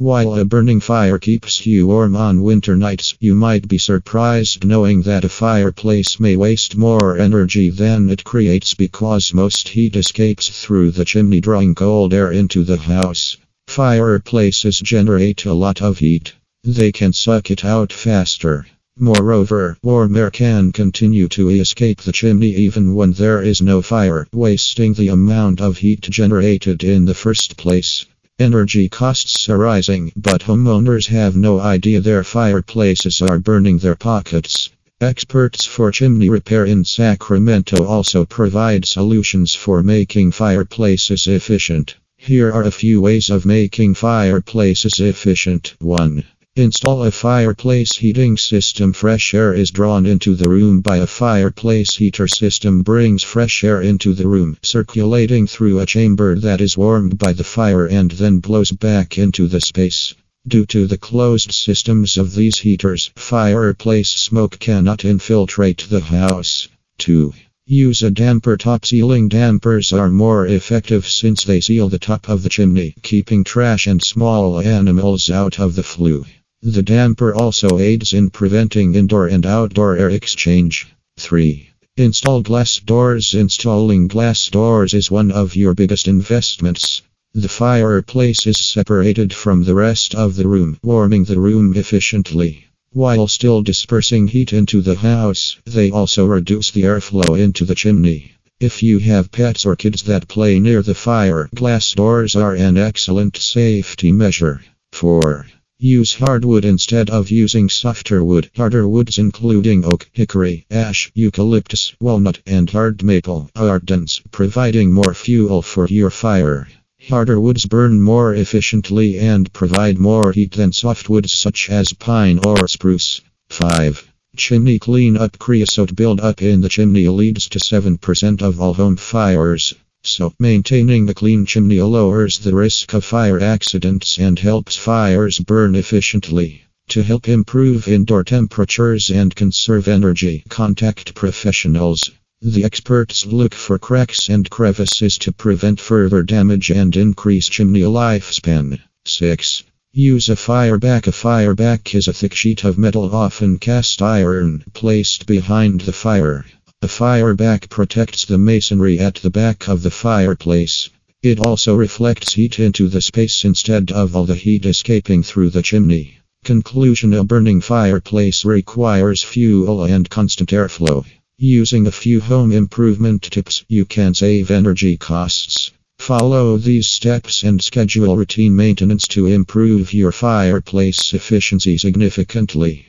While a burning fire keeps you warm on winter nights, you might be surprised knowing that a fireplace may waste more energy than it creates because most heat escapes through the chimney, drawing cold air into the house. Fireplaces generate a lot of heat, they can suck it out faster. Moreover, warm air can continue to escape the chimney even when there is no fire, wasting the amount of heat generated in the first place. Energy costs are rising, but homeowners have no idea their fireplaces are burning their pockets. Experts for chimney repair in Sacramento also provide solutions for making fireplaces efficient. Here are a few ways of making fireplaces efficient. 1. Install a fireplace heating system. Fresh air is drawn into the room by a fireplace heater system brings fresh air into the room, circulating through a chamber that is warmed by the fire and then blows back into the space. Due to the closed systems of these heaters, fireplace smoke cannot infiltrate the house. 2. Use a damper top. Sealing dampers are more effective since they seal the top of the chimney, keeping trash and small animals out of the flue. The damper also aids in preventing indoor and outdoor air exchange. 3. Install glass doors. Installing glass doors is one of your biggest investments. The fireplace is separated from the rest of the room, warming the room efficiently. While still dispersing heat into the house, they also reduce the airflow into the chimney. If you have pets or kids that play near the fire, glass doors are an excellent safety measure. 4. Use hardwood instead of using softer wood. Harder woods including oak, hickory, ash, eucalyptus, walnut, and hard maple are dense, providing more fuel for your fire. Harder woods burn more efficiently and provide more heat than soft woods such as pine or spruce. 5. Chimney cleanup creosote buildup in the chimney leads to 7% of all home fires. So, maintaining a clean chimney lowers the risk of fire accidents and helps fires burn efficiently. To help improve indoor temperatures and conserve energy, contact professionals. The experts look for cracks and crevices to prevent further damage and increase chimney lifespan. 6. Use a fireback. A fireback is a thick sheet of metal, often cast iron, placed behind the fire. A fireback protects the masonry at the back of the fireplace. It also reflects heat into the space instead of all the heat escaping through the chimney. Conclusion A burning fireplace requires fuel and constant airflow. Using a few home improvement tips, you can save energy costs. Follow these steps and schedule routine maintenance to improve your fireplace efficiency significantly.